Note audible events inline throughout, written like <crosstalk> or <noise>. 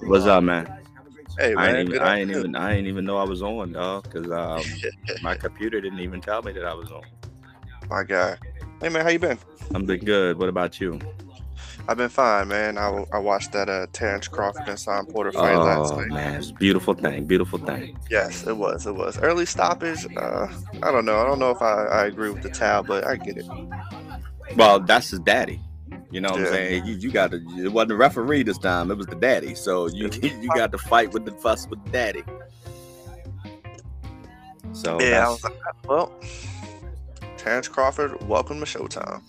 What's up, man? Hey man, I ain't, even, I ain't even I ain't even know I was on, dog, because um, <laughs> my computer didn't even tell me that I was on. My guy. Hey man, how you been? I'm been good. What about you? I've been fine, man. I, I watched that uh Terrence Crawford and Simon Porter fight last Oh night. man, it's a beautiful thing, beautiful thing. Yes, it was. It was early stoppage. Uh, I don't know. I don't know if I, I agree with the towel, but I get it. Well, that's his daddy. You know what I'm saying? You, you got to. It wasn't the referee this time. It was the daddy. So you <laughs> you got to fight with the fuss with the daddy. So yeah, I was like, well, Terrence Crawford, welcome to Showtime.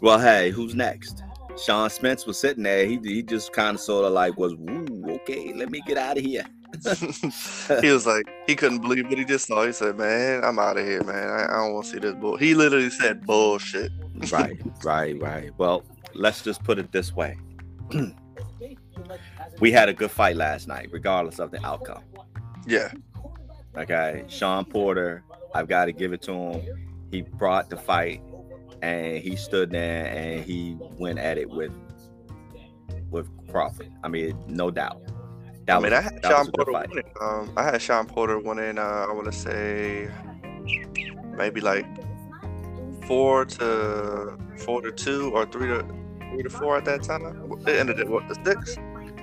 well, hey, who's next? Sean Spence was sitting there. He he just kind of sort of like was, Ooh, okay, let me get out of here. <laughs> he was like, he couldn't believe what he just saw. He said, "Man, I'm out of here, man. I, I don't want to see this bull." He literally said, "Bullshit." right, right, right. Well, let's just put it this way. <clears throat> we had a good fight last night, regardless of the outcome. Yeah, Okay, Shawn Porter, I've got to give it to him. He brought the fight, and he stood there and he went at it with with Crawford. I mean, no doubt. That I mean, was, I had Sean was a good Porter winning. Um, I had Shawn Porter winning. Uh, I want to say maybe like four to four to two or three to three to four at that time. It ended at what the six?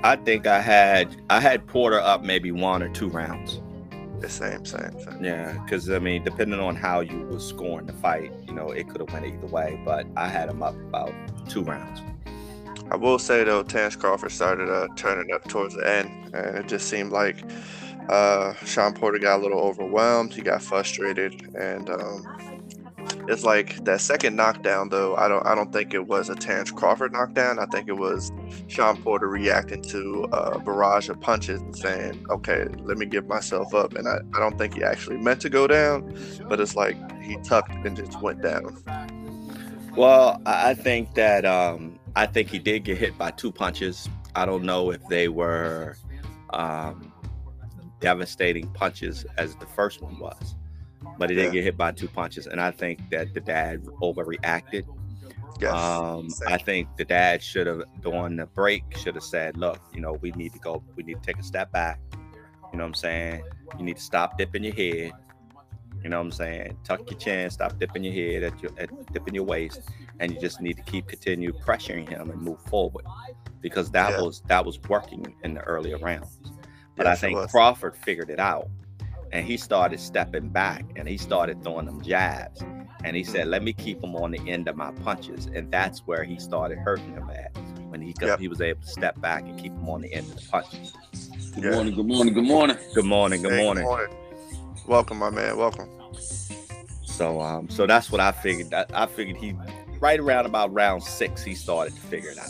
I think I had I had Porter up maybe one or two rounds. The same, same, same. Yeah, because I mean, depending on how you was scoring the fight, you know, it could have went either way. But I had him up about two rounds. I will say though, Terrence Crawford started uh, turning up towards the end, and it just seemed like uh, Shawn Porter got a little overwhelmed. He got frustrated, and um, it's like that second knockdown though. I don't, I don't think it was a Terrence Crawford knockdown. I think it was Shawn Porter reacting to a barrage of punches and saying, "Okay, let me give myself up." And I, I don't think he actually meant to go down, but it's like he tucked and just went down. Well, I I think that um, I think he did get hit by two punches. I don't know if they were um, devastating punches as the first one was, but he Yeah. did get hit by two punches, and I think that the dad overreacted. Yes. Um, I think the dad should have, during the break, should have said, "Look, you know, we need to go. We need to take a step back. You know what I'm saying? You need to stop dipping your head. You know what I'm saying? Tuck your chin, stop dipping your head at your at dipping your waist, and you just need to keep continue pressuring him and move forward because that Yeah. was that was working in the earlier rounds. But I Yes, think. Crawford figured it out, and he started stepping back and he started throwing them jabs, and he said, "Let me keep him on the end of my punches," and that's where he started hurting him at when he Yep. he was able to step back and keep him on the end of the punches. Good Yeah. morning, good morning, good morning. Good morning, good Hey, morning. Welcome, my man. Welcome. So um, so that's what I figured. I, I figured he right around about round six he started to figure it out,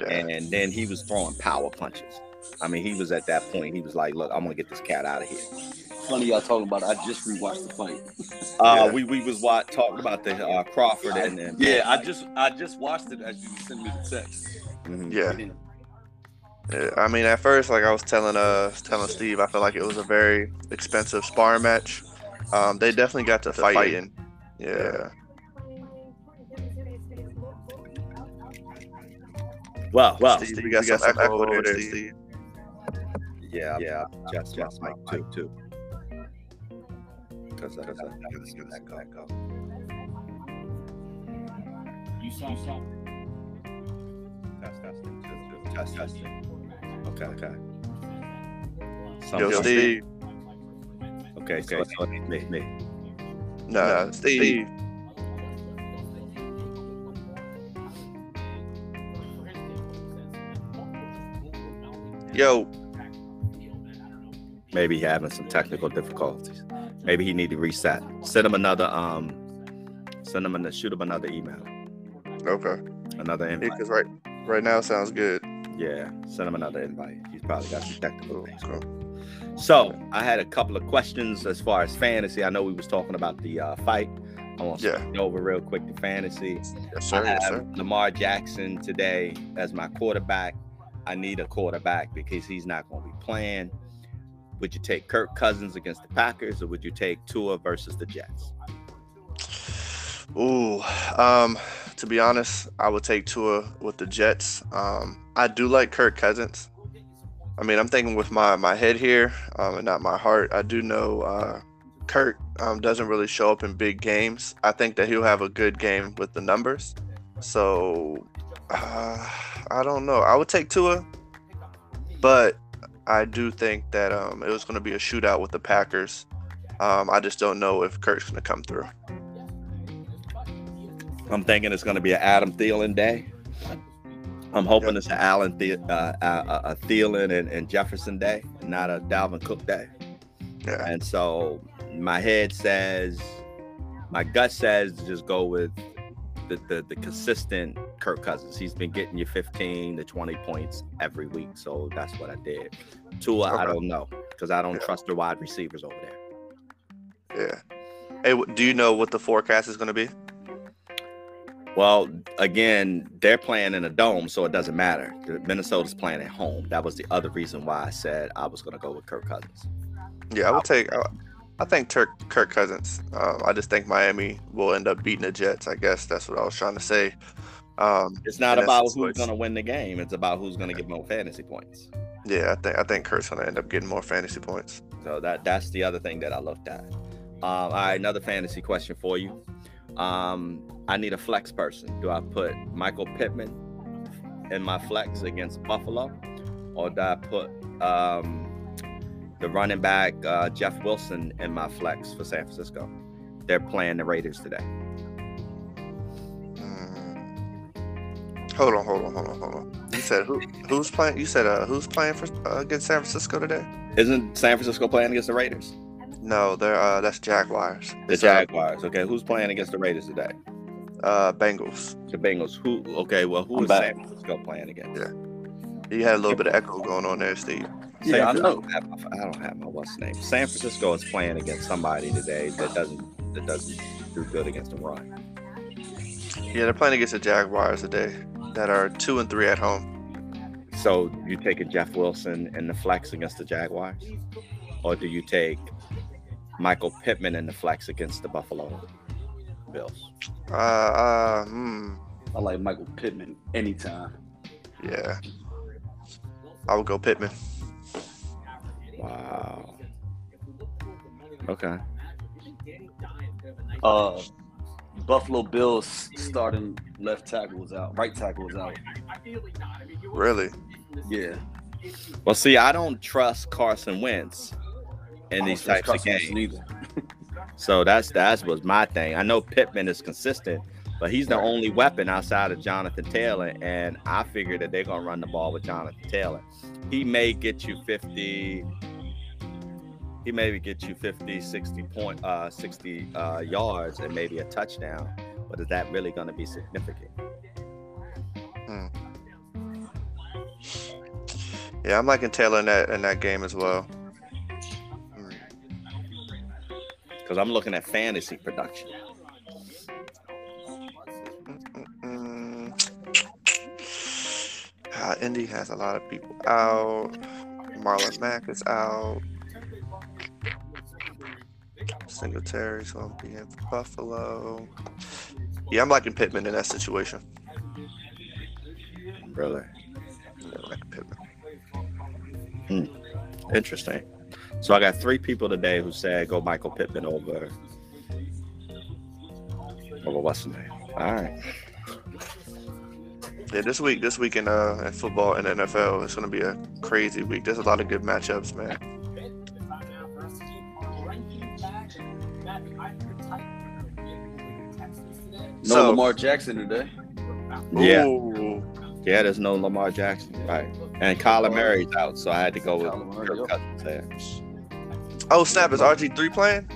Yeah. and then he was throwing power punches. I mean, he was at that point. He was like, "Look, I'm gonna get this cat out of here." Funny y'all talking about. it. I just rewatched the fight. Uh, Yeah. we we was what talking about the uh, Crawford and, and Yeah, I just I just watched it as you sent me the text. Mhm. Yeah. Yeah, I mean, at first, like I was telling uh telling Steve, I felt like it was a very expensive sparring match. Um, they definitely got to fighting. Yeah. Well, well, Steve, we got some echo over there, Steve. yeah, yeah, just just like two, two. Because I, I, I, I, go, go. You saw something. Test, test, test, test, test. Okay, okay. Yo, Something- Steve. Okay, so it's me, me. No, Steve. Yo, Maybe having some technical difficulties. Maybe he need to reset. Send him another um. Send him and shoot him another email, okay. another invite. Because right, right now sounds good. Yeah, send him another invite. He's probably got some technical things. cool. So I had a couple of questions as far as fantasy. I know we was talking about the uh, fight. I want to Yeah. over real quick to fantasy. Yes, I sir. Yes, have sir. Lamar Jackson today as my quarterback. I need a quarterback because he's not going to be playing. Would you take Kirk Cousins against the Packers, or would you take Tua versus the Jets? Ooh, um, to be honest, I would take Tua with the Jets. Um, I do like Kirk Cousins. I mean, I'm thinking with my my head here um, and not my heart. I do know uh, Kirk um, doesn't really show up in big games. I think that he'll have a good game with the numbers. So uh, I don't know. I would take Tua, but I do think that um, it was going to be a shootout with the Packers. Um, I just don't know if Kirk's going to come through. I'm thinking it's going to be an Adam Thielen day. I'm hoping Yep. it's an Allen the- uh, uh, a Thielen and, and Jefferson day, not a Dalvin Cook day. Yeah. And so my head says, my gut says to just go with the, the the consistent Kirk Cousins. He's been getting you 15 to 20 points every week, so that's what I did. Tua, I don't know because I don't Yeah. trust the wide receivers over there. Yeah. Hey, do you know what the forecast is going to be? Well, again, they're playing in a dome, so it doesn't matter. Minnesota's playing at home. That was the other reason why I said I was going to go with Kirk Cousins. Yeah, I would take. I, I think Turk, Kirk Cousins. Um, I just think Miami will end up beating the Jets. I guess that's what I was trying to say. Um, It's not about who's going to win the game. It's about who's going to get more fantasy points. Yeah, I think I think Kirk's gonna end up getting more fantasy points. So that that's the other thing that I looked at. Um, all right, another fantasy question for you. Um, I need a flex person. Do I put Michael Pittman in my flex against Buffalo, or do I put um, the running back uh, Jeff Wilson in my flex for San Francisco? They're playing the Raiders today. Mm. Hold on, hold on, hold on, hold on. You said who? Who's playing? You said uh, who's playing for uh, against San Francisco today? Isn't San Francisco playing against the Raiders? No, they're uh, that's Jaguars. The It's, uh, Jaguars. Okay, who's playing against the Raiders today? Uh, Bengals. The Bengals. Who? Okay, well, who I'm is back. San Francisco playing against? Yeah. You had a little bit of echo going on there, Steve. Yeah, I San- know. don't have my- I don't have my what's name. San Francisco is playing against somebody today that doesn't that doesn't do good against the run. Yeah, they're playing against the Jaguars today, that are two and three at home. So you take a Jeff Wilson and the flex against the Jaguars, or do you take Michael Pittman and the flex against the Buffalo Bills? Uh, uh, hmm, I like Michael Pittman anytime. yeah. I would go Pittman. Wow. Okay. Uh, Buffalo Bills starting left tackle was out. Right tackle was out. Really? Yeah. Well, see, I don't trust Carson Wentz in I these don't trust types of games. Neither. <laughs> So that's that's was my thing. I know Pittman is consistent, but he's the only weapon outside of Jonathan Taylor, and I figure that they're gonna run the ball with Jonathan Taylor. He may get you 50. He maybe get you 50, 60 point, uh, 60 uh, yards and maybe a touchdown. But is that really going to be significant? Yeah, I'm liking Taylor in that in that game as well. Hmm. Because I'm looking at fantasy production. Uh, Indy has a lot of people out. Marlon Mack is out. Singletary's gonna be in for Buffalo. Yeah, I'm liking Pittman in that situation. Really Yeah, I'm liking Pittman. interesting. So I got three people today who said go Michael Pittman over over what's the name? All right. Yeah, this week, this week in uh in football and NFL, it's gonna be a crazy week. There's a lot of good matchups, man. No So- Lamar Jackson today. Yeah. Ooh. Yeah, there's no Lamar Jackson, right? And Kyler Murray's out, so I had to go with Kyler Murray, Kirk. Cousins there. Oh snap! Is RG three playing?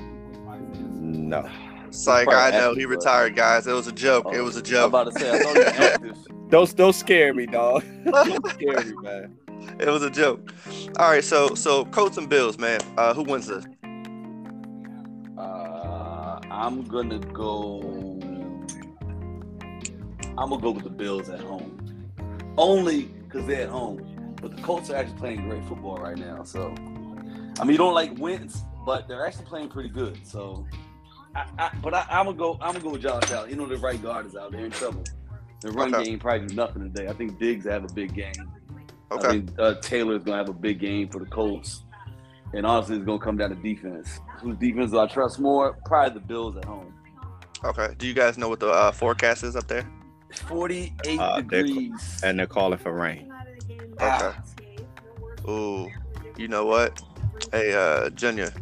No, It's like I know he but- retired, guys. It was a joke. It Oh, was a I'm joke. about to say I thought he <laughs> don't don't scare me, dog. <laughs> don't scare me, man. It was a joke. All right, so so Colts and Bills, man. Uh, who wins this? Uh, I'm gonna go. I'm gonna go with the Bills at home, only because they're at home. But the Colts are actually playing great football right now. So, I mean, you don't like wins, but they're actually playing pretty good. So, I, I, but I, I'm gonna go. I'm gonna go with Josh Allen. You know, the right guard is out there in trouble. The run Okay. game probably do nothing today. I think Diggs have a big game. Okay. I think uh, Taylor's gonna have a big game for the Colts. And honestly, it's gonna come down to defense. Whose defense do I trust more? Probably the Bills at home. Okay. Do you guys know what the uh, forecast is up there? 48 Uh, they're- degrees. And they're calling for rain. Okay. Ooh, you know what? Hey, uh, Junior,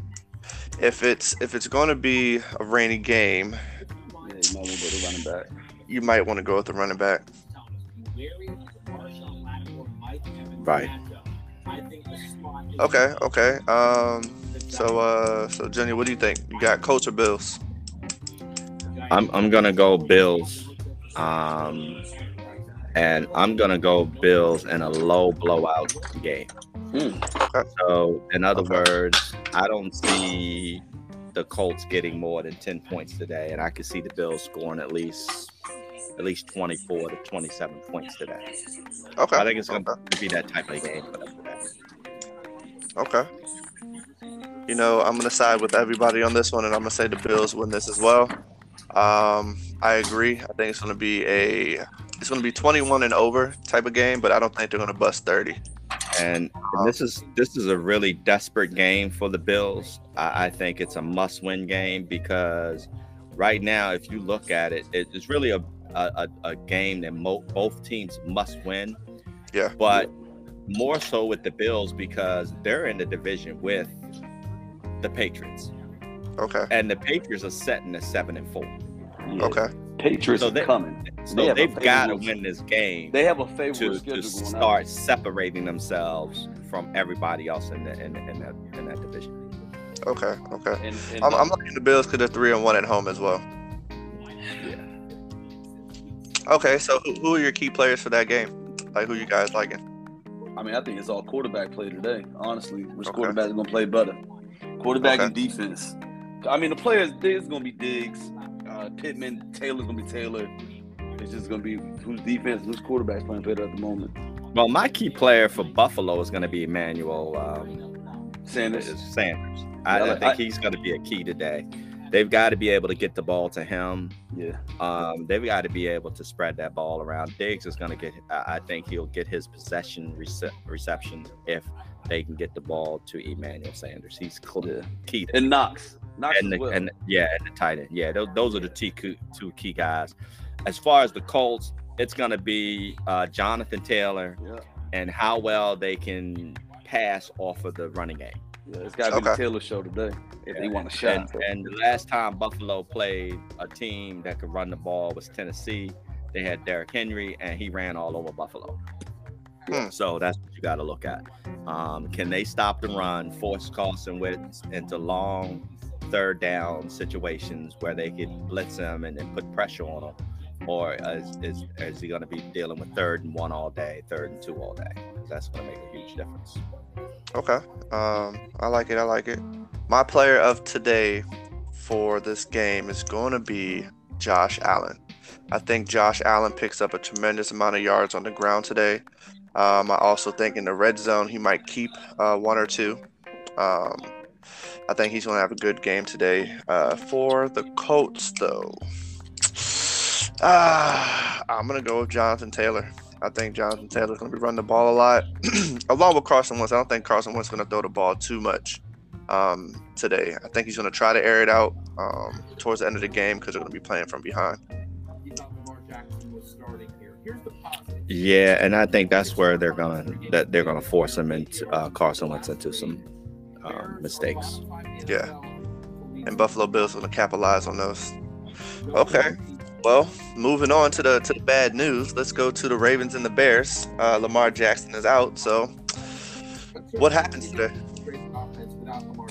if it's if it's going to be a rainy game, Yeah, you might want to go back. you might want to go with the running back. Right. Okay. Okay. Um. So, uh, so Junior, what do you think? You got Colts or Bills? I'm I'm gonna go Bills. Um and I'm gonna go Bills in a low blowout game. Hmm. So in other Okay. words, I don't see the Colts getting more than 10 points today, and I could see the Bills scoring at least at least 24 to 27 points today. Okay. I think it's gonna okay. be that type of game. Okay. You know, I'm gonna side with everybody on this one, and I'm gonna say the Bills win this as well. Um, I agree. I think it's gonna be a it's gonna be 21 and over type of game, but I don't think they're gonna bust 30. And, and this is this is a really desperate game for the Bills. I, I think it's a must-win game because right now, if you look at it, it- it's really a a, a, a game that mo- both teams must win. Yeah. But more so with the Bills because they're in the division with the Patriots, Okay. and the Patriots are setting at seven and four. Yeah. Okay. Patriots So are coming. They So have they've got to win this game. They have a favorable to, schedule to going start separating themselves from everybody else in the in, in that in that division. Okay. Okay. And, and I'm, I'm liking the Bills because they're three and one at home as well. Yeah. Okay. So who, who are your key players for that game? Like who you guys liking? I mean, I think it's all quarterback play today. Honestly, which Okay. quarterback is going to play better? Quarterback Okay. and defense. I mean, the players. There's going to be Diggs, uh, Pittman, Taylor's going to be Taylor. It's just going to be whose defense, who's quarterback's playing better at the moment. Well, my key player for Buffalo is going to be Emmanuel um, Sanders. Sanders. I, Yeah, I I- think he's going to be a key today. They've got to be able to get the ball to him. Yeah. Um, they've got to be able to spread that ball around. Diggs is going to get. I I think he'll get his possession rece- reception if they can get the ball to Emmanuel Sanders. He's cl- Yeah. key. To And Knox. Knox and as the, well. and yeah, and the tight end. Yeah, those, those are the two key, two key guys. As far as the Colts, it's going to be uh, Jonathan Taylor yeah. and how well they can pass off of the running game. Yeah. It's got to be the Taylor show today if they want a shot. And, and the last time Buffalo played a team that could run the ball was Tennessee. They had Derrick Henry, and he ran all over Buffalo. Hmm. So that's what you got to look at. Um, can they stop the run, force Carson Wentz into long third down situations where they could blitz him and then put pressure on him? Or is, is, is he going to be dealing with third and one all day, third and two all day? Because that's going to make a huge difference. Okay. Um, I like it. I like it. My player of today for this game is going to be Josh Allen. I think Josh Allen picks up a tremendous amount of yards on the ground today. Um, I also think in the red zone he might keep uh, one or two. Um, I think he's going to have a good game today. Uh, for the Colts, though, <sighs> ah, I'm going to go with Jonathan Taylor. I think Jonathan Taylor's going to be running the ball a lot, <clears throat> along with Carson Wentz. I don't think Carson Wentz is going to throw the ball too much um, today. I think he's going to try to air it out um, towards the end of the game because they're going to be playing from behind. Yeah, and I think that's where they're gonna that they're gonna force him into uh, Carson Wentz into some um, mistakes. Yeah, and Buffalo Bills going to capitalize on those. Okay. Well, moving on to the to the bad news. Let's go to the Ravens and the Bears. Uh, Lamar Jackson is out. So, what happens today?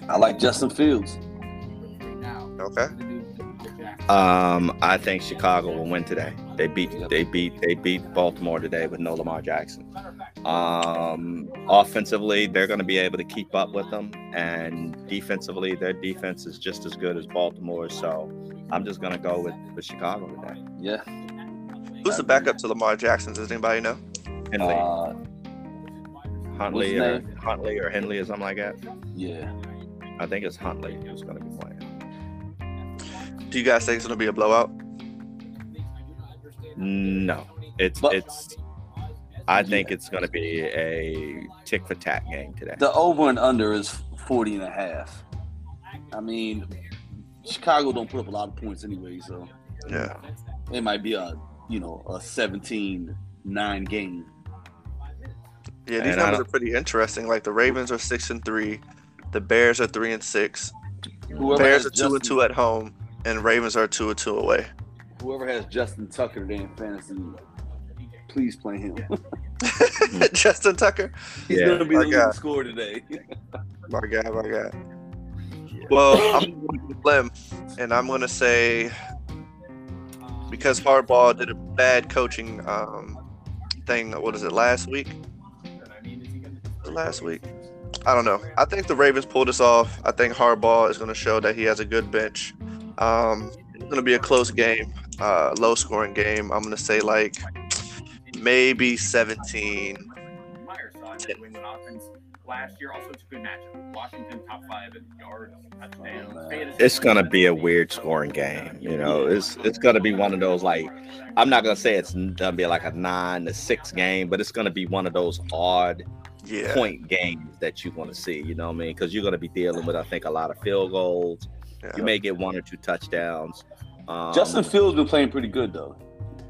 I like Justin Fields. Okay. Um, I think Chicago will win today. They beat they beat they beat Baltimore today with no Lamar Jackson. Um, offensively, they're going to be able to keep up with them, and defensively, their defense is just as good as Baltimore. So, I'm just going to go with with Chicago today. Yeah. Who's the backup to Lamar Jackson? Does anybody know? In the league. Uh, Huntley or? Huntley or Henley or something like that. Yeah. I think it's Huntley who's going to be playing. Do you guys think it's gonna be a blowout? No, it's But- it's. I think it's going to be a tick for tack game today. The over and under is 40 and a half. I mean, Chicago don't put up a lot of points anyway, so Yeah. it might be a, you know, a 17-9 game. Yeah, these And numbers are pretty interesting. Like the Ravens are six and three, the Bears are three and six, Whoever Bears has are two and two at home, and Ravens are two and two away. Whoever has Justin Tucker today in fantasy, please play him. <laughs> <laughs> Justin Tucker, He's Yeah, gonna be my the God. leading scorer today. my guy, my guy. Well, I'm going to limb, and I'm going to say because Harbaugh did a bad coaching um, thing. What is it? Last week? Last week? I don't know. I think the Ravens pulled this off. I think Harbaugh is going to show that he has a good bench. Um, it's going to be a close game, uh, low scoring game. I'm going to say like maybe 17. Myers saw the New England offense last year. Also, it's a good matchup. Washington top five in yards, touchdowns. It's going to be a weird scoring game. You know, it's it's going to be one of those like I'm not going to say it's going to be like a nine to six game, but it's going to be one of those odd Yeah. point games that you want to see. You know what I mean? Because you're going to be dealing with I think a lot of field goals. Yeah. You may get one or two touchdowns. Um, Justin Fields been playing pretty good though.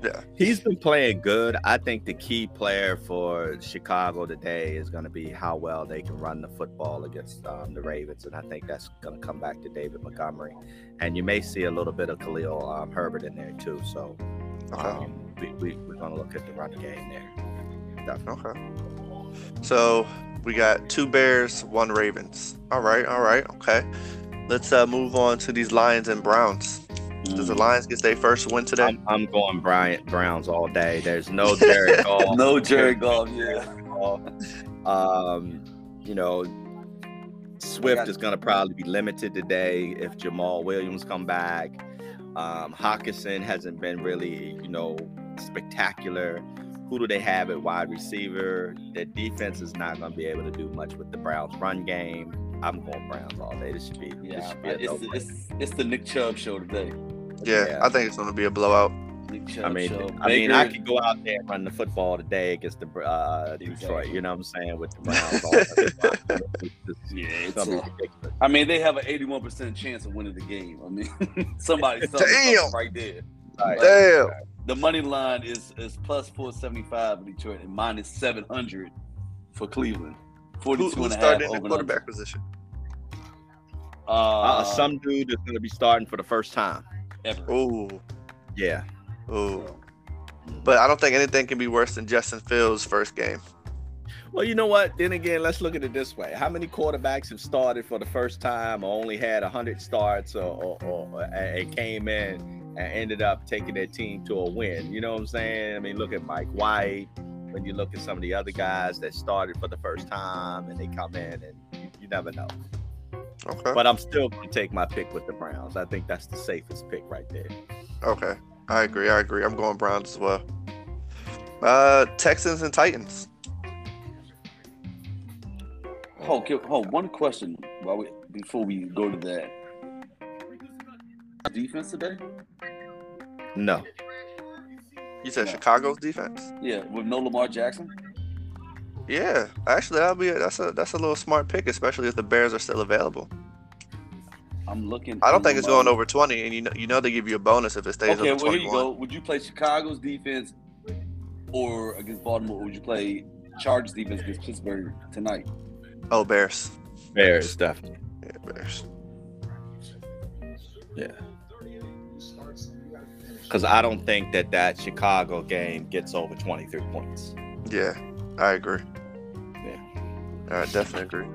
Yeah. He's been playing good. I think the key player for Chicago today is going to be how well they can run the football against um, the Ravens, and I think that's going to come back to David Montgomery, and you may see a little bit of Khalil um, Herbert in there too. So um, we, we, we're going to look at the run game there. Definitely. Okay. So we got two Bears, one Ravens. All right, all right, okay. Let's uh, move on to these Lions and Browns. Does the Lions get their first win today? I'm, I'm going Bryant Browns all day. There's no Jared <laughs> Goff. No Jared Goff, yeah. Um, you know, Swift is going to probably be limited today if Jamaal Williams come back. Um, Hockenson hasn't been really, you know, spectacular. Who do they have at wide receiver? Their defense is not going to be able to do much with the Browns' run game. I'm going Browns all day. This should be, this Yeah, should be a it's, no-brainer. it's, it's the Nick Chubb show today. yeah, yeah. I think it's going to be a blowout. Nick Chubb I mean, show. I mean, I Baker- could go out there and run the football today against the uh, Detroit. You know what I'm saying with the <laughs> Browns. offensive line. It's just- Yeah, it's it's gonna be a- ridiculous. I mean, they have an 81% chance of winning the game. I mean, <laughs> somebody Damn. right there. Damn. The money line is is plus 475 in Detroit and minus 700 for Cleveland. Who, 42 who's and a half starting in the over and quarterback position? Uh, Uh, some dude is going to be starting for the first time. ever. Ooh, Yeah. ooh. But I don't think anything can be worse than Justin Fields' first game. Well, you know what? Then again, let's look at it this way: How many quarterbacks have started for the first time, or only had hundred starts, or, or, or and came in and ended up taking their team to a win? You know what I'm saying? I mean, look at Mike White. When you look at some of the other guys that started for the first time and they come in, and you, you never know. Okay. But I'm still going to take my pick with the Browns. I think that's the safest pick right there. Okay. I agree. I agree. I'm going Browns as well. Uh, Texans and Titans. Hold, hold, hold, one question while we, before we go to that. Defense today? No, You said Yeah. Chicago's defense? Yeah, with no Lamar Jackson. Yeah. Actually, that'll be a, that's a that's a little smart pick, especially if the Bears are still available. I'm looking. I don't for think it's going over 20, and you know you know they give you a bonus if it stays Okay, over well here you go. Would you play Chicago's defense or against Baltimore? Or would you play Chargers defense against Pittsburgh tonight? Oh, Bears. Bears definitely. Yeah, Bears. Because I don't think that that Chicago game gets over 23 points. Yeah, I agree. Yeah. I definitely agree.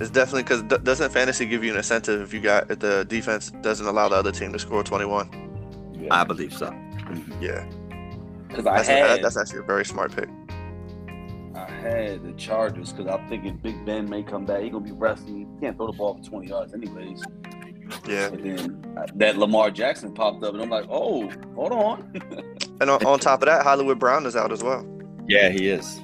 It's definitely because doesn't fantasy give you an incentive if you got if the defense doesn't allow the other team to score 21? I believe so. Mm-hmm. Yeah, Because I that's, had a, that's actually a very smart pick. I had the Chargers because I'm thinking Big Ben may come back. He's gonna be resting. He can't throw the ball for 20 yards anyways. Yeah, And then uh, that Lamar Jackson popped up, and I'm like, oh, hold on. <laughs> and on, on top of that, Hollywood Brown is out as well. Yeah, he is.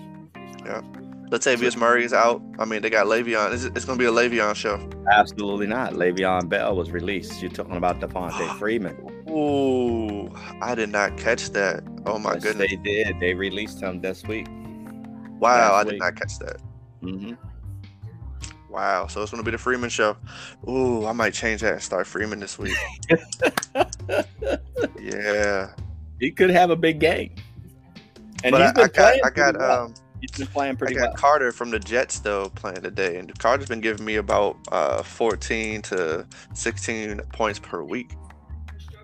Yeah. Latavius Murray is out. I mean, they got Le'Veon. It's, it's going to be a Le'Veon show. Absolutely not. Le'Veon Bell was released. You're talking about Devonta <gasps> Freeman. Ooh, I did not catch that. Oh my Yes, goodness! They did. They released him this week. Wow, I last did week. not catch that. hmm Wow, so it's going to be the Freeman show. Ooh, I might change that and start Freeman this week. <laughs> yeah, He could have a big game. And but he's I, been I got playing I got well. um he's been playing pretty. I got well. Carter from the Jets though playing today, and Carter's been giving me about uh 14 to 16 points per week.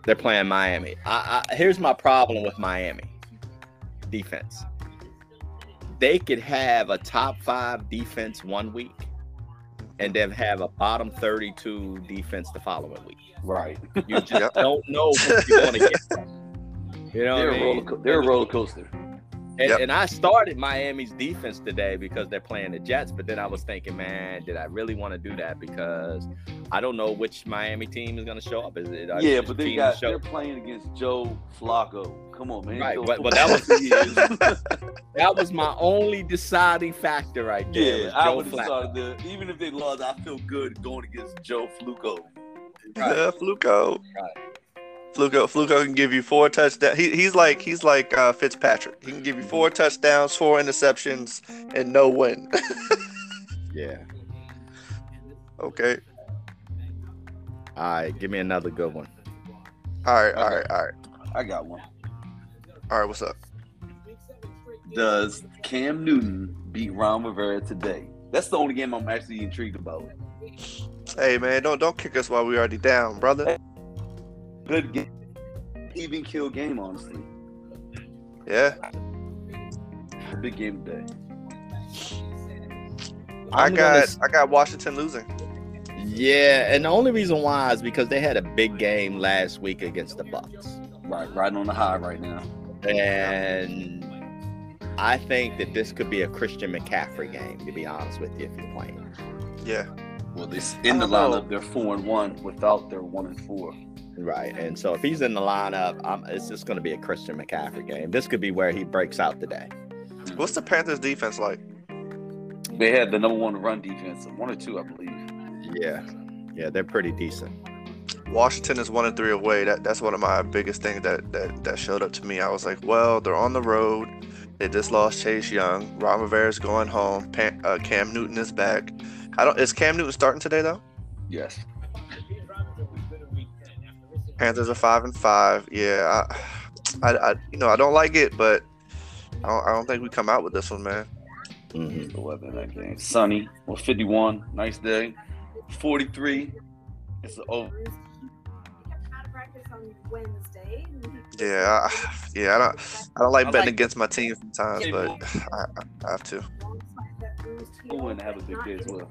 They're playing Miami. I, I, here's my problem with Miami defense. They could have a top five defense one week, and then have a bottom 32 defense the following week. Right. You just Yep. don't know what you're going to get. You know, They're what I a roller. Co- they're a roller coaster. And, Yep. and I started Miami's defense today because they're playing the Jets, but then I was thinking, man, did I really want to do that? Because I don't know which Miami team is going to show up. Is it? are Yeah, but they got, show- they're playing against Joe Flacco. Come on, man. Right, Joe well- well, that was <laughs> that was my only deciding factor right there. yeah, was I Joe would have Flacco. started there. Even if they lost, I feel good going against Joe Fluco. Right. Yeah, Fluco. Right. Fluco, Fluco can give you four touchdowns. He, he's like he's like uh, Fitzpatrick. He can give you four touchdowns, four interceptions, and no win. <laughs> Yeah. okay. All right, give me another good one. All right. All right. All right. I got one. All right. What's up? Does Cam Newton beat Ron Rivera today? That's the only game I'm actually intrigued about. Hey man, don't don't kick us while we already down, brother. Good game, even kill game, honestly. Yeah. Big game today. I got gonna s- I got Washington losing. Yeah, and the only reason why is because they had a big game last week against the Bucs. Right, riding on the high right now. And I think that this could be a Christian McCaffrey game, to be honest with you, if you're playing. Yeah. Well, they in the I know. lineup, they're four and one without their one and four. Right. And so if he's in the lineup, I'm, it's just going to be a Christian McCaffrey game. This could be where he breaks out today. What's the Panthers defense like? They had the number one run defense, one or two, I believe. Yeah. Yeah, they're pretty decent. Washington is one and three away. That that's one of my biggest things that that that showed up to me. I was like, well, they're on the road. They just lost Chase Young. Ron Rivera's going home. Pan, uh, Cam Newton is back. I don't. Is Cam Newton starting today though? Yes. Panthers are five and five. Yeah, I, I, I you know, I don't like it, but I don't, I don't think we come out with this one, man. Mhm. The weather in that game. Sunny, well, 51. Nice day. 43. It's oh, Yeah, I, yeah, I don't, I don't like I betting like- against my team sometimes, but I, I have to. have a big day as well.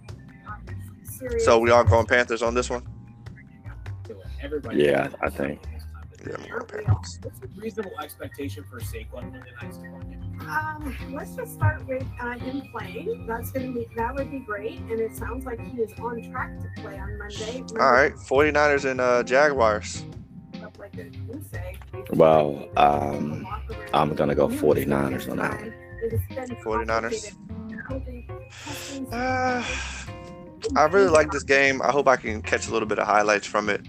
So we are going Panthers on this one. Yeah, I think. Yeah, I'm going Panthers. What's a reasonable expectation for Saquon for the next opponent? Um, let's just start with uh, him playing. That's gonna be that would be great, and it sounds like he is on track to play on Monday. All right, 49ers and uh, Jaguars. Up like a goose egg. Well, um, I'm going to go 49ers on that one. It has been 49ers. Uh, <sighs> I really like this game. I hope I can catch a little bit of highlights from it.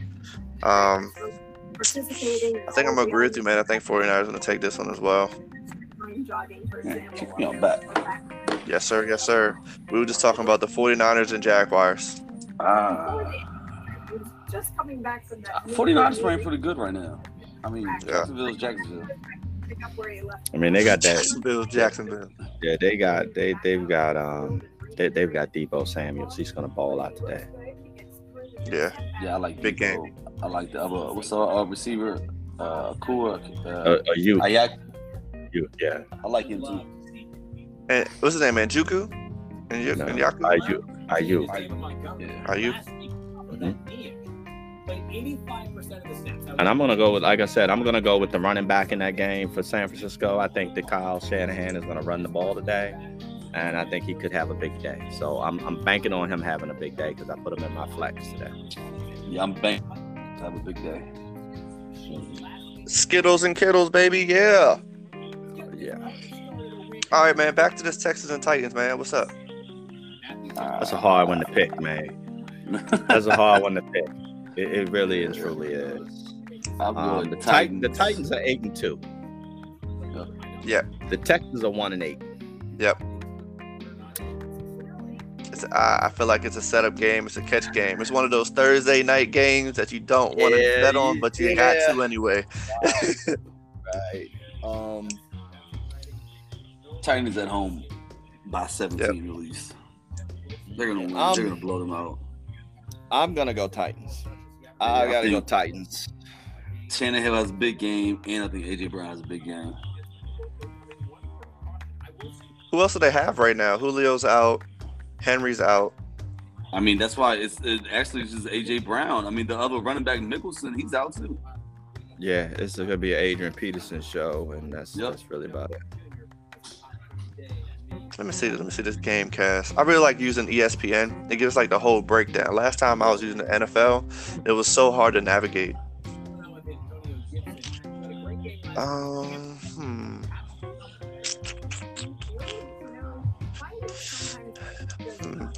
Um, I think I'm gonna agree with you, man. I think 49ers gonna take this one as well. Yeah, example. keep me on back. Yes, sir. Yes, sir. We were just talking about the 49ers and Jaguars. Ah. Just coming back from that. 49ers playing pretty good right now. I mean, Yeah. Jacksonville's Jacksonville. Pick up where he left. I mean, they got that. Jacksonville, Jacksonville. Yeah, they got they they've got um they, they've got Deebo Samuels. He's gonna ball out today. Yeah. Yeah, I like Big Deebo. I like the other. What's the uh, receiver? Uh, Kua. Uh, Uh, uh, you Aiyuk. you yeah. I like him too. And what's his name, man? Juku? And, y- No, and Yaku? Are you are you? Yeah. Are you? And I'm gonna go with like I said, I'm gonna go with the running back in that game for San Francisco. I think that Kyle Shanahan is gonna run the ball today. And I think he could have a big day. So I'm, I'm banking on him having a big day because I put him in my flex today. Yeah, I'm bank. Have a big day. Skittles and Kittles, baby. Yeah. Yeah. All right, man. Back to this Texans and Titans, man. What's up? That's a hard one to pick, man. That's a hard one to pick. It, it really is, truly is. I'm Um, the the Titans. Titans. The Titans are eight and two. Yeah. The Texans are one and eight. Yep. It's, I I feel like it's a setup game. It's a catch game. It's one of those Thursday night games that you don't want to Yeah, bet on, but you got to anyway. Right. Um. Titans at home by 17 at least. They're gonna win. Um, They're gonna blow them out. I'm gonna go Titans. Yeah, I I gotta go Titans. Tannehill has a big game, and I think AJ Brown has a big game. Who else do they have right now? Julio's out. Henry's out. I mean, that's why it's it actually just AJ Brown. I mean, the other running back Mickelson, he's out too. Yeah, it's gonna be an Adrian Peterson show, and that's Yep. That's really about it. Let me see. Let me see this game cast. I really like using ESPN. It gives like the whole breakdown. Last time I was using the NFL, it was so hard to navigate. Um,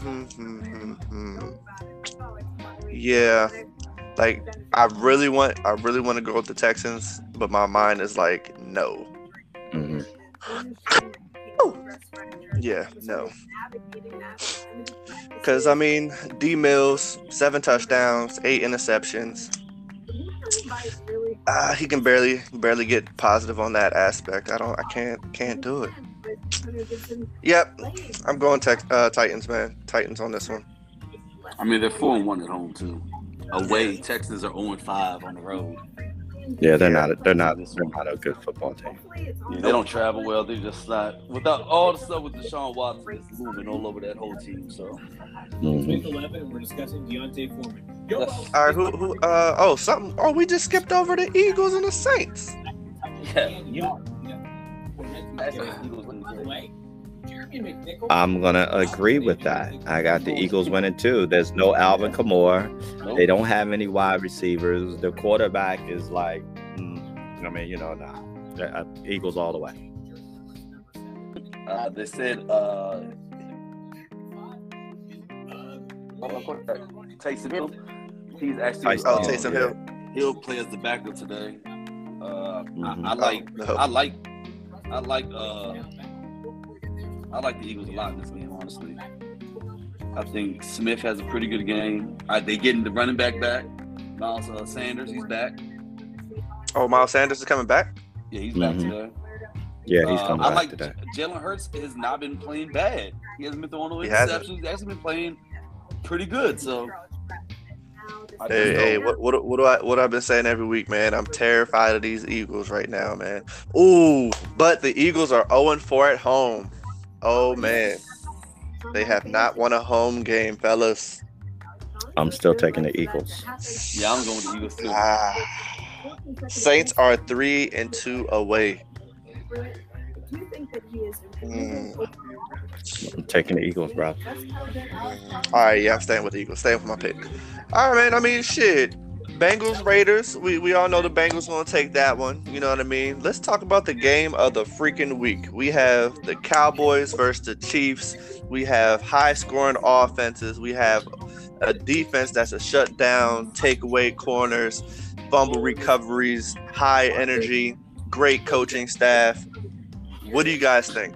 Hmm, hmm, hmm, hmm. Yeah, like I really want, I really want to go with the Texans, but my mind is like, no. Mhm. Yeah, no. Because I mean, D Mills, seven touchdowns, eight interceptions. Uh, he can barely, barely get positive on that aspect. I don't, I can't, can't do it. Yep, I'm going Tex- uh, Titans, man. Titans on this one. I mean, they're four and one at home too. Away, Texans are 0 and five on the road. Yeah, they're not. They're not. They're not a good football team. Yeah, they don't travel well. They're just not without all the stuff with Deshaun Watson is moving all over that whole team. So Mhm. Week 11, we're discussing D'Onta Foreman. Yo, All right, who, who? Uh, oh, something. Oh, we just skipped over the Eagles and the Saints. yeah, yo, That's the Eagles winning By the today. way, Jeremy McNichol. I'm gonna agree with that. I got the Eagles winning too. There's no Alvin Kamara. They don't have any wide receivers. The quarterback is like, mm, I mean, you know, nah. Uh, Eagles all the way. Uh, they said uh, Taysom Hill. He's actually Tyson Oh, uh, Taysom yeah. Hill. He'll play as the backup today. Uh, Mhm. I, I like, Oh, no. I like, I like, uh, I like the Eagles a lot in this game. Honestly, I think Smith has a pretty good game. Uh, they getting the running back back. Miles uh, Sanders, he's back. Oh, Miles Sanders is coming back. Yeah, he's back Mhm. today. Yeah, he's Uh, coming I back like today. Jalen Hurts has not been playing bad. He hasn't been throwing no He hasn't. interceptions. He's actually been playing pretty good. So Hey, hey, what, what, what do I, what I've been saying every week, man? I'm terrified of these Eagles right now, man. Ooh, but the Eagles are 0 4 at home. Oh man, they have not won a home game, fellas. I'm still taking the Eagles. Yeah, I'm going with the Eagles too. Ah, Saints are three and two away. Mm. I'm taking the Eagles, bro. All right, yeah, I'm staying with the Eagles. Staying with my pick. All right, man. I mean, shit. Bengals Raiders. We we all know the Bengals gonna take that one. You know what I mean? Let's talk about the game of the freaking week. We have the Cowboys versus the Chiefs. We have high scoring offenses. We have a defense that's a shutdown, takeaway corners, fumble recoveries, high energy, great coaching staff. What do you guys think?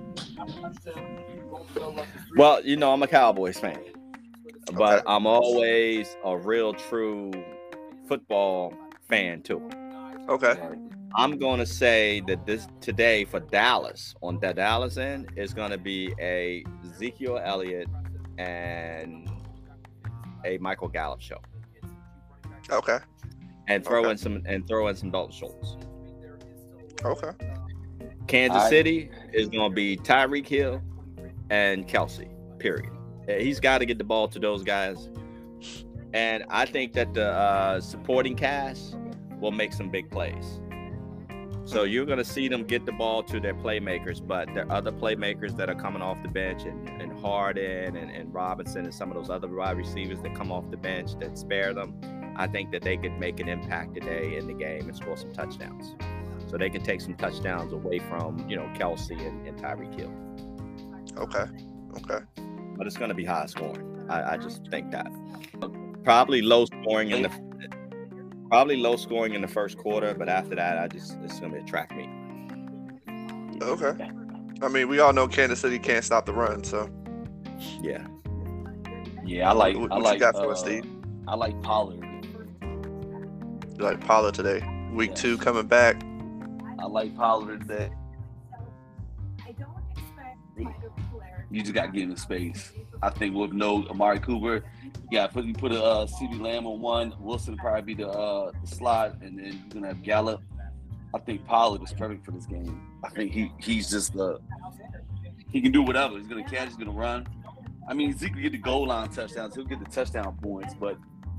Well, you know, I'm a Cowboys fan, but Okay. I'm always a real, true football fan too. Okay. I'm going to say that this today for Dallas on the Dallas end is going to be a Ezekiel Elliott and a Michael Gallup show, Okay. and throw Okay. in some and throw in some Dalton Schultz. Okay. Kansas I- City is going to be Tyreek Hill and Kelce. Period. He's got to get the ball to those guys, and I think that the uh, supporting cast will make some big plays. So you're going to see them get the ball to their playmakers, but there are other playmakers that are coming off the bench, and, and Harden and, and Robinson and some of those other wide receivers that come off the bench that spare them. I think that they could make an impact today in the game and score some touchdowns. so they can take some touchdowns away from you know Kelce and, and Tyreek Hill. Okay. Okay. But it's going to be high scoring. I, I just think that probably low scoring in the probably low scoring in the first quarter, but after that, I just it's going to be a track meet. Okay. I mean, we all know Kansas City can't stop the run, so Yeah. Yeah, I like. What- I what you like. got for us, uh, Steve? I like Pollard. you like Pollard today. Week Yeah. two coming back. I like Pollard today. I don't expect like a player. You just got to get in the space. I think with no Amari Cooper, you got put you put a uh, CeeDee Lamb on one. Wilson probably be the, uh, the slot, and then you're gonna have Gallup. I think Pollard is perfect for this game. I think he he's just the he can do whatever. He's gonna catch. He's gonna run. I mean, Zeke will get the goal line touchdowns. He'll get the touchdown points, but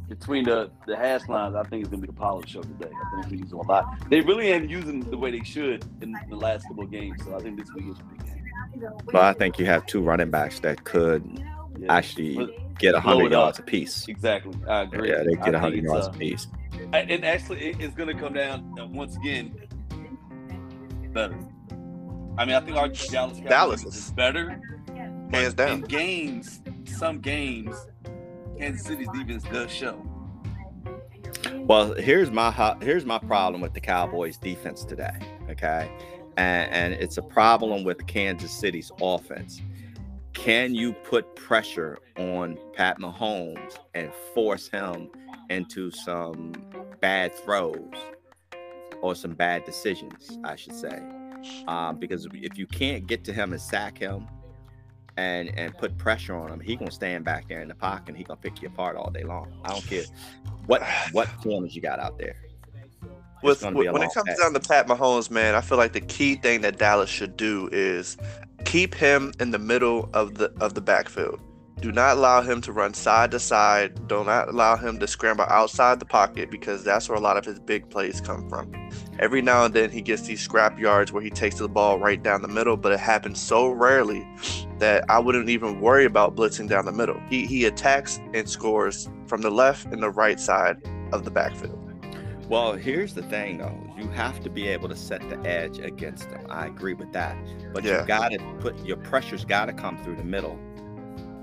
between the the hash lines, I think it's gonna be the Pollard show today. I think he's using a lot. They really ain't using the way they should in the last couple of games. So I think this week is a big game. But I think you have two running backs that could Yeah. actually get a hundred yards a piece. Exactly. I agree. Yeah, they get a hundred it's, yards uh, apiece. and and actually, it- it's going to come down uh, once again better. I mean, I think our Dallas Cowboys Dallas is is- better. Hands down. In down. games, some games, Kansas City's defense does show. Well, here's my ho- here's my problem with the Cowboys defense today. Okay, and, and it's a problem with Kansas City's offense. Can you put pressure on Pat Mahomes and force him into some bad throws or some bad decisions? I should say, um, because if you can't get to him and sack him and and put pressure on him, he gonna stand back there in the pocket and he gonna pick you apart all day long. I don't care what what corners you got out there. With, gonna be a when it comes day. down to Pat Mahomes, man, I feel like the key thing that Dallas should do is keep him in the middle of the of the backfield. Do not allow him to run side to side. Do not allow him to scramble outside the pocket because that's where a lot of his big plays come from. Every now and then he gets these scrap yards where he takes the ball right down the middle, but it happens so rarely that I wouldn't even worry about blitzing down the middle. He he attacks and scores from the left and the right side of the backfield. Well, here's the thing though. You have to be able to set the edge against them. I agree with that. But Yeah. you gotta put your pressure's gotta come through the middle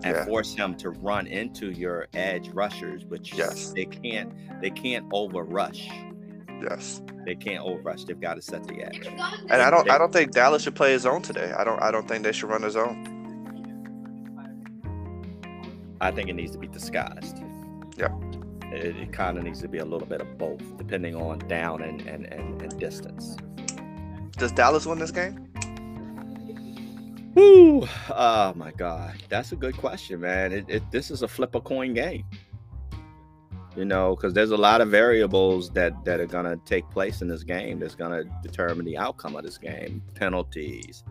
and Yeah. force him to run into your edge rushers, which Yes. they can't they can't over rush. Yes. They can't over rush. They've got to set the edge. And I don't I don't think Dallas should play his own today. I don't I don't think they should run his own. I think it needs to be disguised. Yep. It, it kind of needs to be a little bit of both, depending on down and, and, and, and distance. Does Dallas win this game? Woo! Oh my God, that's a good question, man. It, it this is a flip a coin game. You know, because there's a lot of variables that that are gonna take place in this game. That's gonna determine the outcome of this game. Penalties,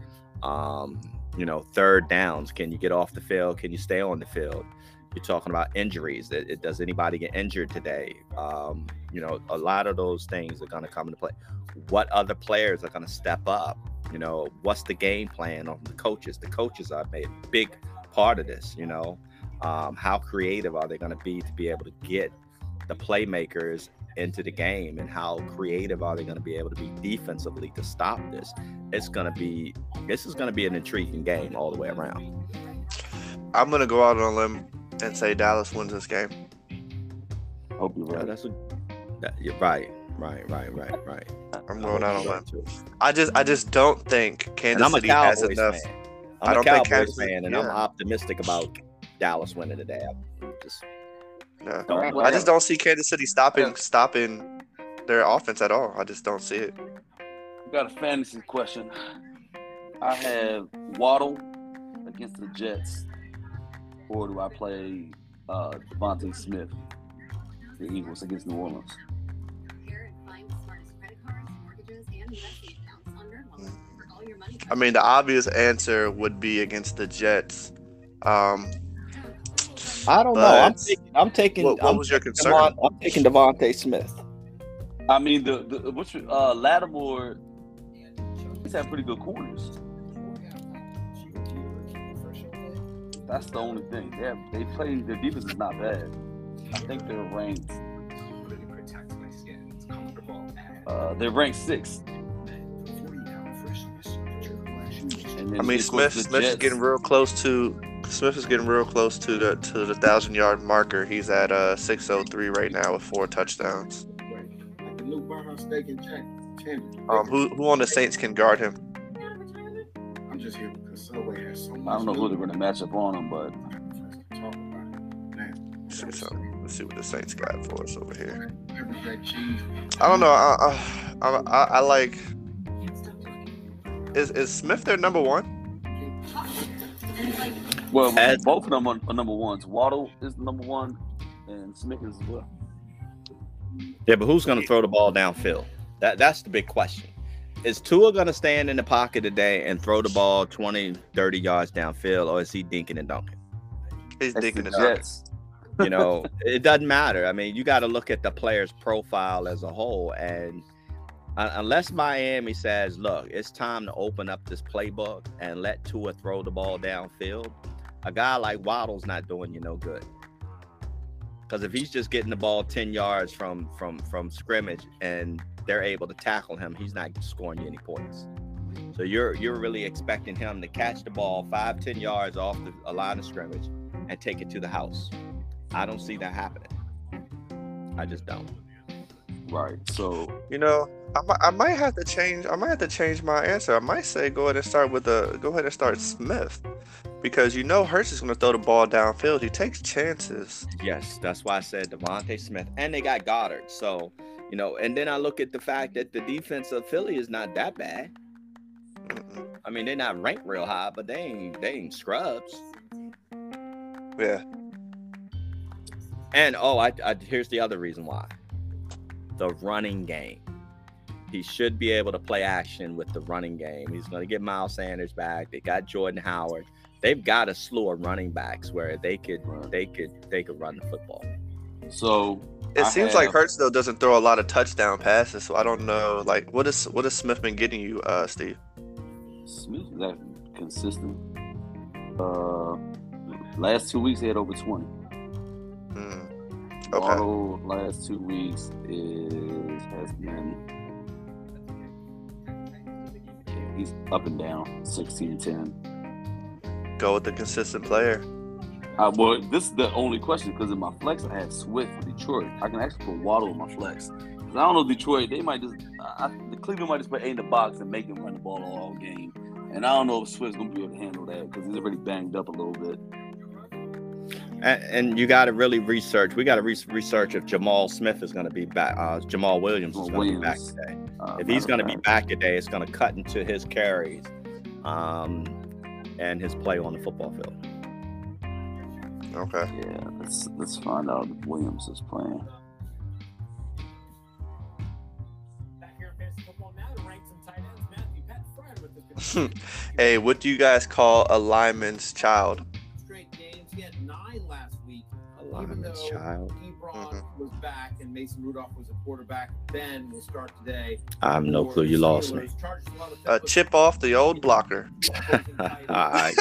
um, you know, third downs. Can you get off the field? Can you stay on the field? You're talking about injuries. It, it- does anybody get injured today? Um, you know, a lot of those things are gonna come into play. What other players are gonna step up? You know, what's the game plan of the coaches? The coaches are a big part of this. You know, um, how creative are they going to be to be able to get the playmakers into the game, and how creative are they going to be able to be defensively to stop this? It's going to be this is going to be an intriguing game all the way around. I'm gonna go out on a limb and say Dallas wins this game. Hope you're Yeah, right. that's a, that, you're right, right, right, right, right. I'm going out on a limb. I just I just don't think Kansas I'm a City has enough. fan. I I'm a don't think Cowboys Kansas City- fan, and I'm optimistic about Dallas winning today. I'm just No. Don't I just don't see Kansas City stopping Yeah. stopping their offense at all. I just don't see it. I got a fantasy question. I have Waddle against the Jets, or do I play uh, Devonta Smith, the Eagles against New Orleans? I mean, the obvious answer would be against the Jets. Um, I don't know. I'm taking. I'm taking. what, what I'm was your taking concern? Devon- I'm taking Devonta Smith. I mean, the, the what's your- uh, Lattimore? He's had pretty good corners. That's the only thing. They have, they play their defense is not bad. I think they're ranked. Really protect my skin. It's comfortable. Uh, they're ranked six. I mean, Smith is getting real close to Smith is getting real close to the to the thousand yard marker. He's at uh 603 right now with four touchdowns. Um, who who on the Saints can guard him? I'm just here because Subway has so much. I don't know who they're going to match up on them, but Talk about it. Man, Let's see something. Let's see what the Saints got for us over here. every day cheese. I don't know. I I, I, I, I like. Is is Smith their number one? well, As- both of them are, are number ones. Waddle is the number one, and Smith is as well. Yeah, but who's going to throw the ball downfield? That that's the big question. Is Tua going to stand in the pocket today and throw the ball 20, 30 yards downfield, or is he dinking and dunking? He's That's thinking the it You know, it doesn't matter. I mean, you got to look at the player's profile as a whole, and uh, unless Miami says, "Look, it's time to open up this playbook and let Tua throw the ball downfield," a guy like Waddle's not doing you no good. Because if he's just getting the ball ten yards from from from scrimmage and they're able to tackle him, he's not scoring you any points. So you're you're really expecting him to catch the ball five ten yards off the a line of scrimmage and take it to the house. I don't see that happening. I just don't. Right. So You know, I might, I might have to change. I might have to change my answer. I might say go ahead and start with the go ahead and start Smith, because you know Hurts is going to throw the ball downfield. He takes chances. Yes, that's why I said Devonta Smith, and they got Goddard. So you know, and then I look at the fact that the defense of Philly is not that bad. I mean, they're not ranked real high, but they ain't they ain't scrubs. Yeah, And oh, I, I here's the other reason why. The running game. He should be able to play action with the running game. He's going to get Miles Sanders back. They got Jordan Howard. They've got a slew of running backs where they could they could they could run the football. so it I seems like have- Hurts though doesn't throw a lot of touchdown passes. So I don't know. Like, what is what has Smith been getting you, uh, Steve? Smith is that consistent. Uh, last two weeks he had over twenty. Mm. Okay. Waddle last two weeks is has been he's up and down 16 10 Go with the consistent player. Uh, well this is the only question because in my flex I have Swift for Detroit I can actually put Waddle in my flex 'Cause I don't know Detroit they might just I, the Cleveland might just put A in the box and make him run the ball all game and I don't know if Swift's gonna be able to handle that because he's already banged up a little bit And, and you got to really research. We got to re- research if Jamal Smith is going to be back. Uh, Jamaal Williams is going to be back today. uh, If he's going to be back today, it's going to cut into his carries, um, and his play on the football field. Okay. yeah let's let's find out if Williams is playing Back here in fantasy football now to rank some tight ends. Matthew Pat Fred with the Hey, what do you guys call a lineman's child? Straight. He had nine last week. A Even lineman's though child. Ebron Mhm. was back and Mason Rudolph was a quarterback, Ben will start today. I have no clue. the You lost me. Steelers. A lot of A physical chip off the old blocker. opposing tight ends. I,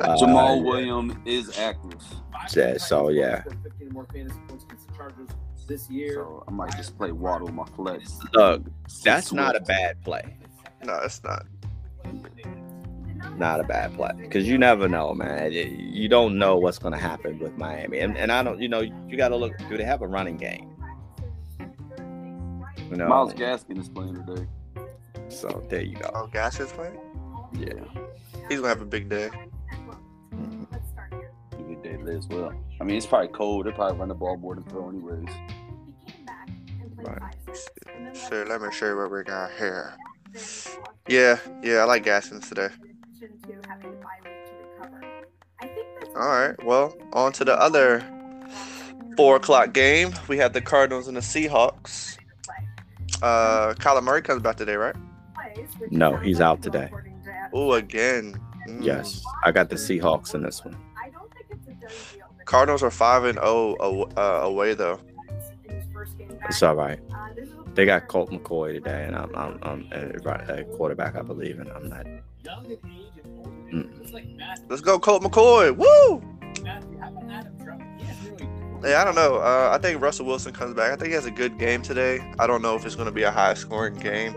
Uh, Jamaal. Williams is active Five Yeah, so, yeah. scored 15 more fantasy points against the Chargers this year. so I might just play Waddle in my flex Look, that's not a bad play. no, it's not. Not a bad play because you never know, man. You don't know what's going to happen with Miami, and, and I don't. You know, you got to look. Do they have a running game? You know, Myles Gaskin is playing today. so there you go. Oh, Gaskins playing? Yeah, He's gonna have a big day. he did day today as well. I mean, it's probably cold. They probably run the ball more than throw, anyways. Right. Sure, let me show you what we got here. Yeah, yeah, I like Gaskins today. All right, well, on to the other four o'clock game. We have the Cardinals and the Seahawks. Uh, Kyler Murray comes back today, right? No, he's out today. Oh, again. Mm. Yes, I got the Seahawks in this one. I don't think it's a done deal. Cardinals are five and zero uh, away though. In his first game back. It's all right. This is a They got Colt McCoy today, and I'm I'm, I'm a, a quarterback, I believe, and I'm not. Young in age and old in age. Mm. Like Let's go, Colt McCoy. Woo! Matthew, how about Adam Trump? He has really. Yeah, I don't know. Uh, I think Russell Wilson comes back. I think he has a good game today. I don't know if it's going to be a high scoring game.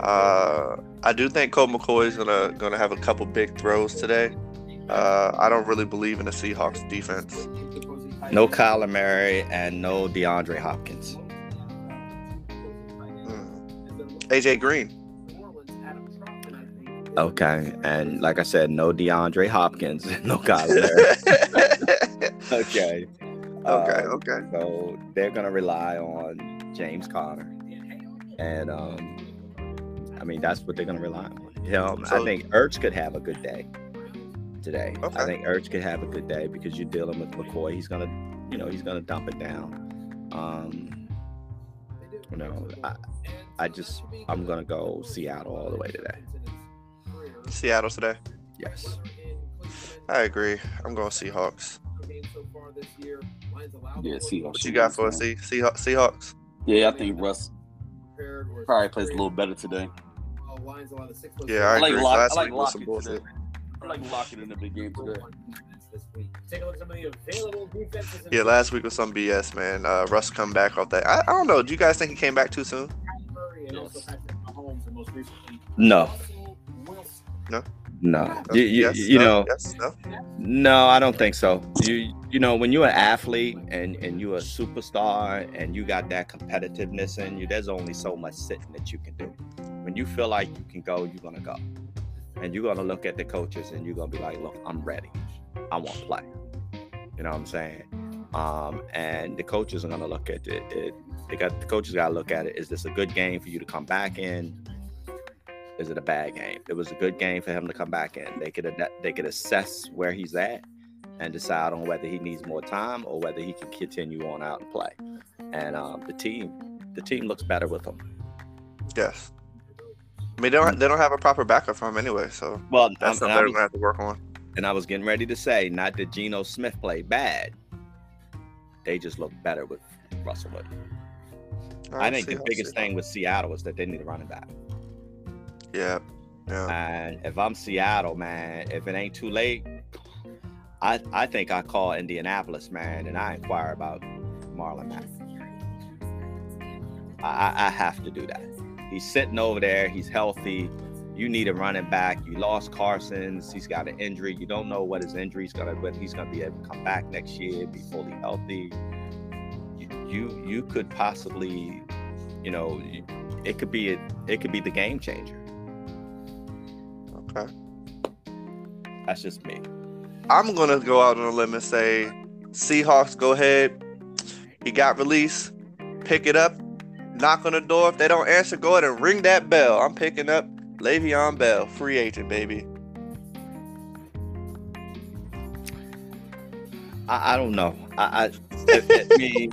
Uh, I do think Colt McCoy is gonna gonna have a couple big throws today. Uh, I don't really believe in the Seahawks defense. No Kyler Murray and no DeAndre Hopkins. Mm. AJ Green. Okay, and like I said, no DeAndre Hopkins, <laughs> no Kyler <laughs> okay. okay, Uh, okay. So they're gonna rely on James Conner, and um, I mean that's what they're gonna rely on. Him, I think Ertz could have a good day today. I think Ertz could have a good day because you're dealing with McCoy. He's gonna, you know, he's gonna dump it down. Um, you know, I, I just I'm gonna go Seattle all the way today. Seattle today. Yes. I agree. I'm going Seahawks. Yeah, Seahawks. What you got for us. C- Seahawks? Seahawks? Yeah, I think Russ probably plays a little better today. Yeah, I, I like agree. Lock- Last I like week was some bullshit. I like Lockett in the big game today. Take a look at some of the available Yeah, last week was some BS, man. Uh, Russ come back off that. I, I don't know. Do you guys think he came back too soon? Murray and also Patrick Mahomes and most recently No. No. You, you, yes, you no, know. Yes, no. No, I don't think so. You you know, when you're an athlete and and you're a superstar and you got that competitiveness in you, there's only so much sitting that you can do. When you feel like you can go, you're gonna go. And you're gonna look at the coaches and you're gonna be like, look, I'm ready. I want to play. You know what I'm saying? Um, and the coaches are gonna look at it. it they got the coaches gotta look at it. Is this a good game for you to come back in? Is it a bad game? It was a good game for him to come back in. They could they could assess where he's at and decide on whether he needs more time or whether he can continue on out and play. And um, the team the team looks better with him. Yes. I mean, they don't, they don't have a proper backup for him anyway, so Well, that's something I they're gonna have to work on. and I was getting ready to say, not that Geno Smith played bad. They just look better with Russell. All I right, think the biggest thing with Seattle is that they need a running back. Yeah. Yeah. And if I'm Seattle, man, if it ain't too late, I I think I call Indianapolis, man, and I inquire about Marlon Mack. I, I have to do that. He's sitting over there. He's healthy. You need a running back. You lost Carson's. He's got an injury. You don't know what his injury's gonna, whether he's gonna be able to come back next year, be fully healthy. You you, you could possibly, you know, it could be a, it could be the game changer. Okay. That's just me. I'm gonna go out on a limb and say Seahawks go ahead. He got released. Pick it up. Knock on the door. If they don't answer, go ahead and ring that bell. I'm picking up Le'Veon Bell, free agent, baby. I, I don't know. I, I, I, I mean,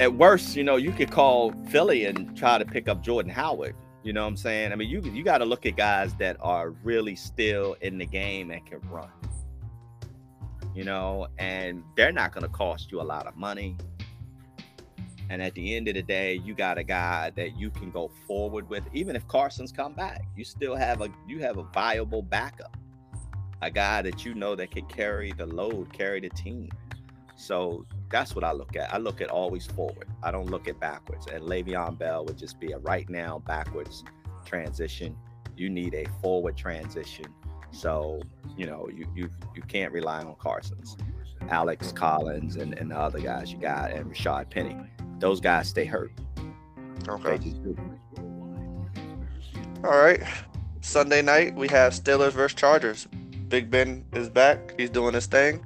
at worst, you know, you could call Philly and try to pick up Jordan Howard. You know what I'm saying? I mean, you you got to look at guys that are really still in the game and can run. You know, and they're not going to cost you a lot of money. And at the end of the day, you got a guy that you can go forward with. Even if Carson's come back, you still have a you have a viable backup a guy that you know that can carry the load, carry the team. So that's what I look at. I look at always forward. I don't look at backwards. And Le'Veon Bell would just be a right now backwards transition. You need a forward transition. So you know you you you can't rely on Carson's, Alex Collins, and, and the other guys you got, and Rashaad Penny. Those guys stay hurt. Okay. All right. Sunday night we have Steelers versus Chargers. Big Ben is back. He's doing his thing.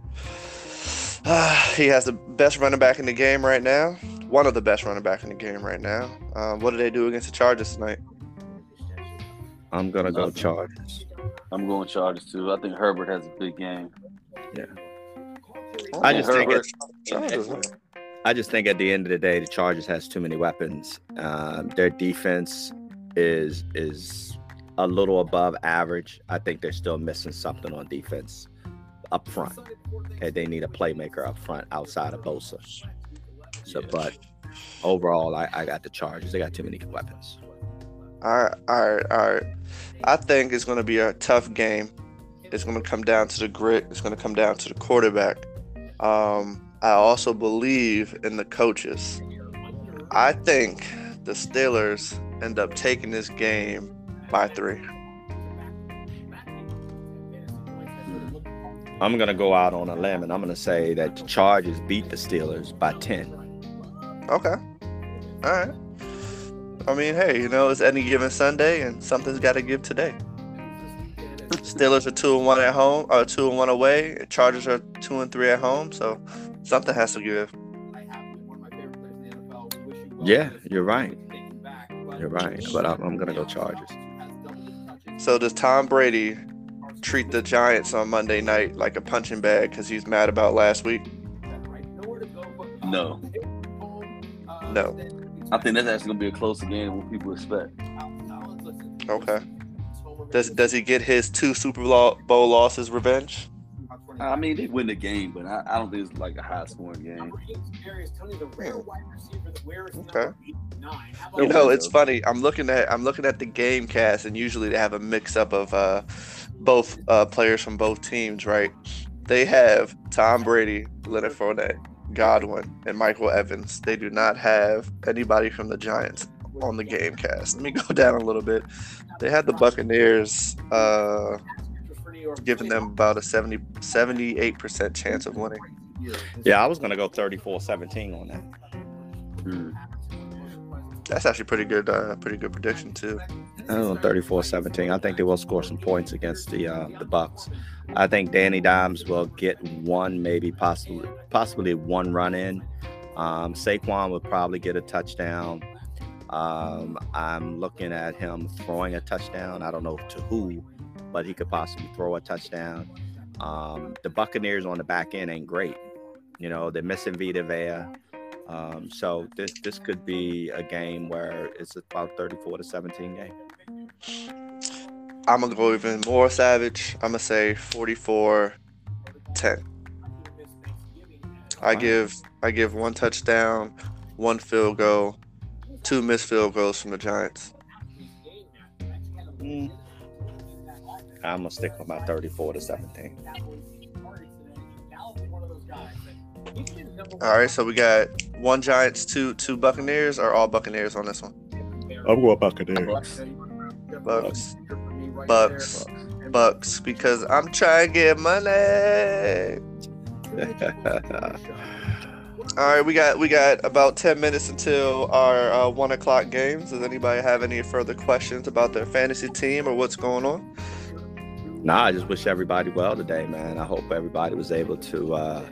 <sighs> he has the best running back in the game right now. One of the best running back in the game right now. Um, what do they do against the Chargers tonight? I'm gonna go Nothing. Chargers. I'm going Chargers too. I think Herbert has a big game. Yeah. I just think Herbert- it's Chargers. I just think at the end of the day, the Chargers has too many weapons. Um, their defense is is a little above average. I think they're still missing something on defense up front. Okay, they need a playmaker up front outside of Bosa. So, Yeah. but overall, I, I got the Chargers. They got too many weapons. All right, all right, all right. I think it's going to be a tough game. It's going to come down to the grit. It's going to come down to the quarterback. Um, I also believe in the coaches. I think the Steelers end up taking this game by three. I'm gonna go out on a limb and I'm gonna say that the Chargers beat the Steelers by ten. Okay. All right. I mean, hey, you know, it's any given Sunday, and something's got to give today. Steelers are two and one at home, or two and one away. Chargers are two and three at home, so something has to give. Yeah, you're right. You're right, but I'm, I'm gonna go Chargers. So does Tom Brady treat the Giants on Monday night like a punching bag because he's mad about last week? No, No. I think that's actually gonna be a closer game than what people expect. Okay. Does does he get his two Super Bowl Bowl losses revenge? I mean, they win the game, but I, I don't think it's like a high scoring game. Okay. You know, it's funny. I'm looking at I'm looking at the game cast, and usually they have a mix up of uh, both uh, players from both teams, right? They have Tom Brady, Leonard Fournette, Godwin, and Michael Evans. They do not have anybody from the Giants on the game cast. Let me go <laughs> down a little bit. They had the Buccaneers, uh, giving them about a 70, 78% chance of winning. Yeah, I was gonna go 34-17 on that. Hmm. That's actually pretty good, uh, pretty good prediction too. I don't know, 34-17. I think they will score some points against the uh, the Bucs. I think Danny Dimes will get one, maybe possibly possibly one run in. Um, Saquon will probably get a touchdown. Um, I'm looking at him throwing a touchdown. I don't know to who, but he could possibly throw a touchdown. Um, the Buccaneers on the back end ain't great. You know, they're missing Vita Vea. Um, so this this could be a game where it's about 34 to 17 game. I'm gonna go even more savage. I'm gonna say 44 10. I give I give one touchdown, one field goal, two missed field goals from the Giants. Mm. I'm gonna stick with my 34 to 17. All right, so we got one Giants, two two Buccaneers, or all Buccaneers on this one. I'm going Buccaneers. Bucs, Bucs, Bucs, because I'm trying to get money. All right, we got we got about ten minutes until our uh, one o'clock games. Does anybody have any further questions about their fantasy team or what's going on? Nah, I just wish everybody well today, man. I hope everybody was able to uh,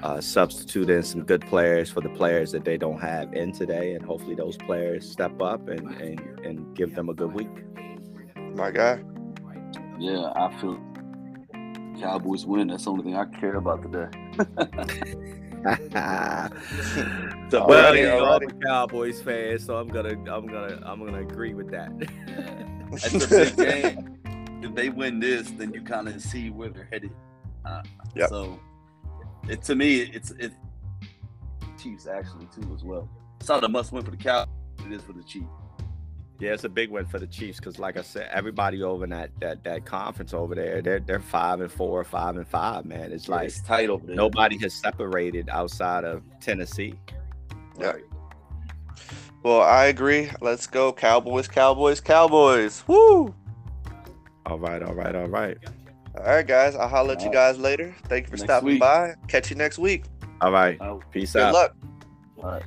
uh, substitute in some good players for the players that they don't have in today, and hopefully those players step up and and, and give them a good week. My guy. Yeah, I feel Cowboys win. That's the only thing I care about today. <laughs> so, Alrighty, well, you know, I'm a Cowboys fan, so I'm gonna I'm gonna I'm gonna agree with that. <laughs> That's a big <laughs> game. If they win this, then you kind of see where they're headed. Uh, Yep. So, it to me, it's it Chiefs actually too as well. It's not a must win for the Cowboys. It is for the Chiefs. Yeah, it's a big win for the Chiefs because, like I said, everybody over in that that that conference over there, they're they're five and four, five and five. Man, it's like it's tight over nobody has separated outside of Tennessee. Yeah. Well, I agree. Let's go, Cowboys, Cowboys, Cowboys. Woo! All right, all right, all right, All right, guys. I'll holler at you guys later. Thank you for Next stopping week. by. Catch you next week. all right. Peace Good out. Good luck. all right.